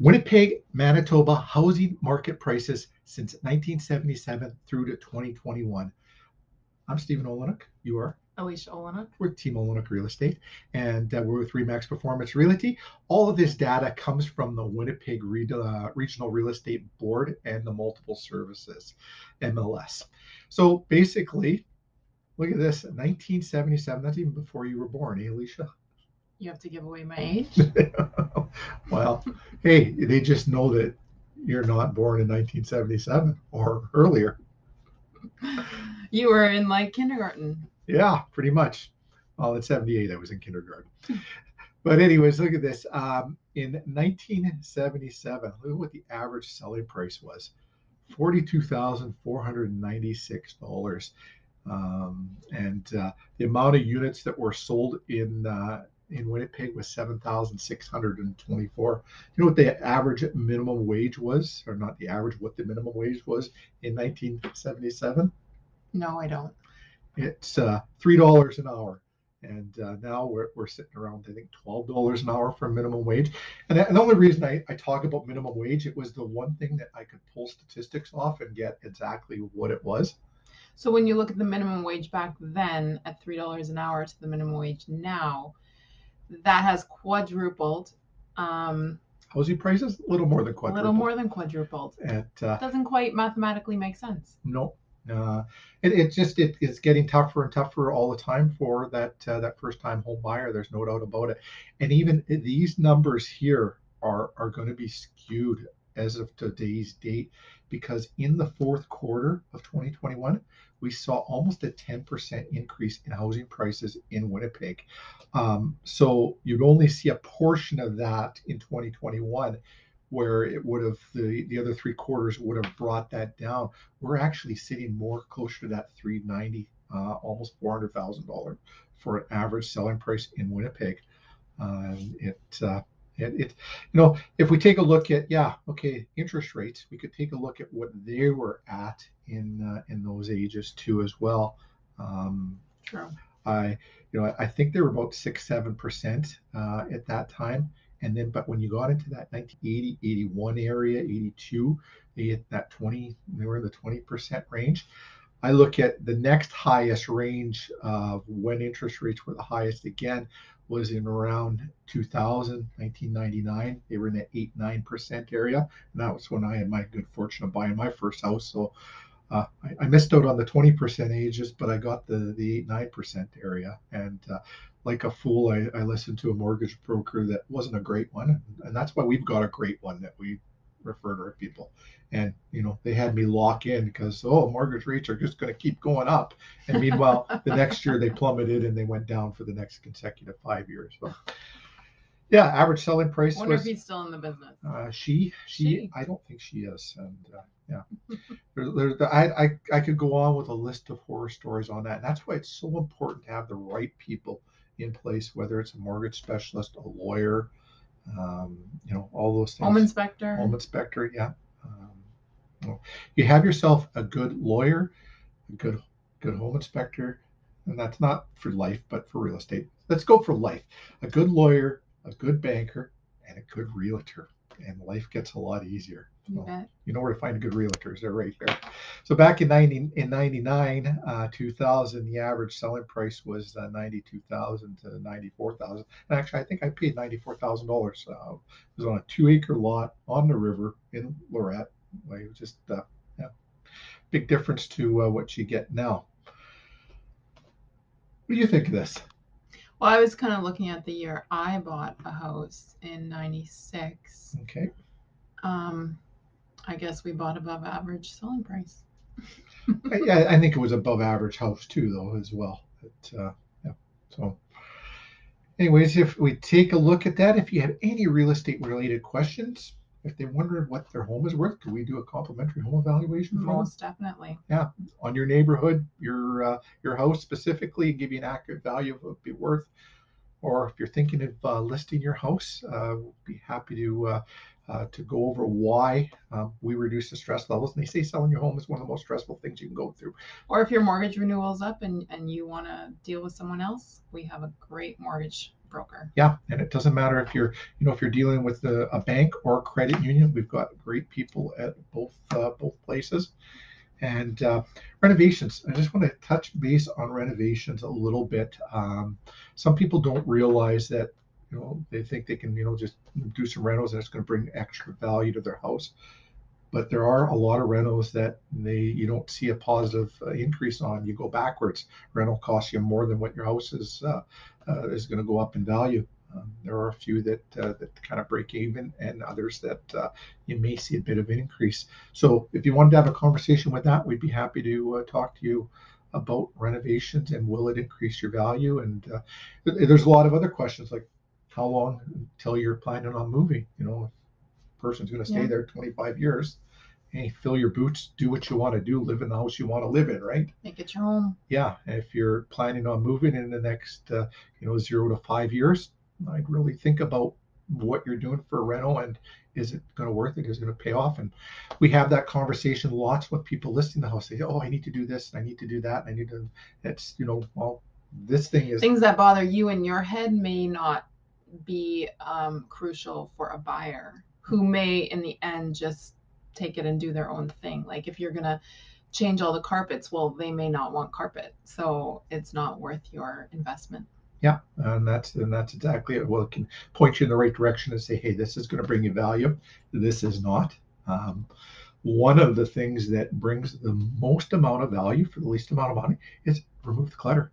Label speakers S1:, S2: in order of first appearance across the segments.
S1: Winnipeg, Manitoba housing market prices since 1977 through to 2021. I'm Stephen Olyniuk. You are?
S2: Alicia Olyniuk.
S1: We're Team Olyniuk Real Estate, and uh, we're with Remax Performance Realty. All of this data comes from the Winnipeg Re- uh, Regional Real Estate Board and the Multiple Services, MLS. So basically, look at this 1977, that's even before you were born, eh, Alicia?
S2: You have to give away my age.
S1: well, hey, they just know that you're not born in 1977 or earlier.
S2: You were in like kindergarten.
S1: Yeah, pretty much. Well, in 78, I was in kindergarten. But anyways, look at this. Um, in 1977, look at what the average selling price was. $42,496. Um, and uh, the amount of units that were sold in uh, in Winnipeg was 7,624. You know what the average minimum wage was, or not the average, what the minimum wage was in 1977?
S2: No, I don't.
S1: It's uh, three dollars an hour, and uh, now we're, we're sitting around I think twelve dollars an hour for minimum wage. And, and the only reason I, I talk about minimum wage, it was the one thing that I could pull statistics off and get exactly what it was.
S2: So when you look at the minimum wage back then at three dollars an hour to the minimum wage now, that has quadrupled. Um,
S1: Housing prices a little more than
S2: a little more than quadrupled.
S1: It uh,
S2: Doesn't quite mathematically make sense.
S1: no, uh, it, it just it, it's getting tougher and tougher all the time for that uh, that first time home buyer. There's no doubt about it. And even these numbers here are are going to be skewed as of today's date because in the fourth quarter of 2021 we saw almost a 10% increase in housing prices in Winnipeg. Um, so you'd only see a portion of that in 2021 where it would have the, the other three quarters would have brought that down. We're actually sitting more closer to that 390, uh, almost $400,000 for an average selling price in Winnipeg. Um, it, uh, it, it, you know, if we take a look at, yeah, okay, interest rates, we could take a look at what they were at in uh, in those ages too as well. Um,
S2: True.
S1: I, you know, I think they were about six, seven percent uh, at that time. And then, but when you got into that 1980, 81 area, 82, they hit that 20, they were in the 20% range. I look at the next highest range of when interest rates were the highest again was in around 2000, 1999. They were in that 8, 9% area. And that was when I had my good fortune of buying my first house. So uh, I, I, missed out on the 20% ages, but I got the, the 8, 9% area. And uh, like a fool, I, I, listened to a mortgage broker that wasn't a great one. And that's why we've got a great one that we refer to people. And, you know, they had me lock in because, oh, mortgage rates are just going to keep going up. And meanwhile, the next year they plummeted and they went down for the next consecutive five years. So, yeah, average selling price
S2: Wonder
S1: was.
S2: if he's still in the business.
S1: Uh, she, she,
S2: She.
S1: I don't think she is, and uh, yeah, there's, there's, I, I, I could go on with a list of horror stories on that. And that's why it's so important to have the right people in place, whether it's a mortgage specialist, a lawyer, um, you know, all those things.
S2: Home inspector.
S1: Home inspector, yeah. Um, well, you have yourself a good lawyer, a good, good home inspector, and that's not for life, but for real estate. Let's go for life. A good lawyer, a good banker, and a good realtor, and life gets a lot easier.
S2: You
S1: So, you know where to find a good realtors. They're right there. So back in 90, in 99, uh, 2000, the average selling price was uh, 92,000 to 94,000. And actually, I think I paid $94,000. Uh, it was on a two acre lot on the river in Lorette. Like, it was just, uh, yeah, big difference to uh, what you get now. What do you think of this?
S2: Well, I was kind of looking at the year I bought a house in '96.
S1: Okay.
S2: Um, I guess we bought above average selling price.
S1: I, yeah, I think it was above average house too, though, as well. But, uh, yeah. So, anyways, if we take a look at that, if you have any real estate related questions, if they're wondering what their home is worth, can we do a complimentary home evaluation for them
S2: Most definitely. Yeah.
S1: On your neighborhood, your uh, your house specifically, and give you an accurate value of what it'd be worth? Or if you're thinking of uh, listing your house, uh, we'll be happy to uh, uh, to go over why um, we reduce the stress levels. And they say selling your home is one of the most stressful things you can go through.
S2: Or if your mortgage renewal is up and, and you want to deal with someone else, we have a great mortgage broker.
S1: Yeah, and it doesn't matter if you're, you know, if you're dealing with a, a bank or a credit union. We've got great people at both uh, both places. And uh, renovations, I just want to touch base on renovations a little bit. Um, some people don't realize that, you know, they think they can, you know, just do some rentals and it's going to bring extra value to their house. But there are a lot of rentals that they you don't see a positive uh, increase on. You go backwards. Rental costs you more than what your house is uh, uh, is going to go up in value. Um, there are a few that uh, that kind of break even, and others that uh, you may see a bit of an increase. So, if you wanted to have a conversation with that, we'd be happy to uh, talk to you about renovations and will it increase your value. And there's a lot of other questions like how long until you're planning on moving. You know, person's going to stay
S2: Yeah.
S1: there 25 years. Hey, fill your boots, do what you want to do, live in the house you want to live in, right?
S2: Make it your home.
S1: yeah, if you're planning on moving in the next, uh, you know, zero to five years, I'd really think about what you're doing for a rental and is it going to worth it? Is it going to pay off? And we have that conversation lots with people listing the house. They say, oh, I need to do this, and I need to do that, and I need to. It's you know, well, this thing is
S2: Things that bother you in your head may not be um, crucial for a buyer who may, in the end, just take it and do their own thing. Like if you're gonna change all the carpets, well, they may not want carpet, so it's not worth your investment.
S1: Yeah, and that's and that's exactly it. Well, it can point you in the right direction and say, hey, this is going to bring you value. This is not. Um, one of the things that brings the most amount of value for the least amount of money is remove the clutter.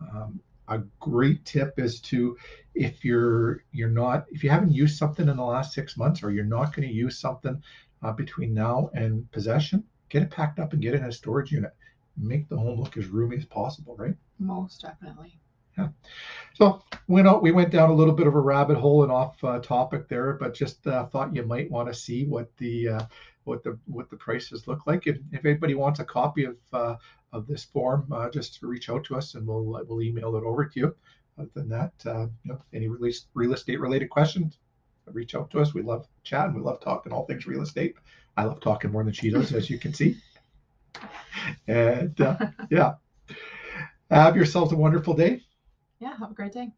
S1: Um, a great tip is to, if you're you're not if you haven't used something in the last six months or you're not going to use something uh, between now and possession, get it packed up and get it in a storage unit. Make the home look as roomy as possible, right?
S2: Most definitely.
S1: So went out, we went down a little bit of a rabbit hole and off uh, topic there, but just uh, thought you might want to see what the uh, what the what the prices look like. If, if anybody wants a copy of uh, of this form, uh, just reach out to us and we'll uh, we'll email it over to you. Other than that, uh, you know, any real, real estate related questions, reach out to us. We love chatting. We love talking all things real estate. I love talking more than she does, as you can see. And uh, yeah, have yourselves a wonderful day.
S2: Yeah, have a great day.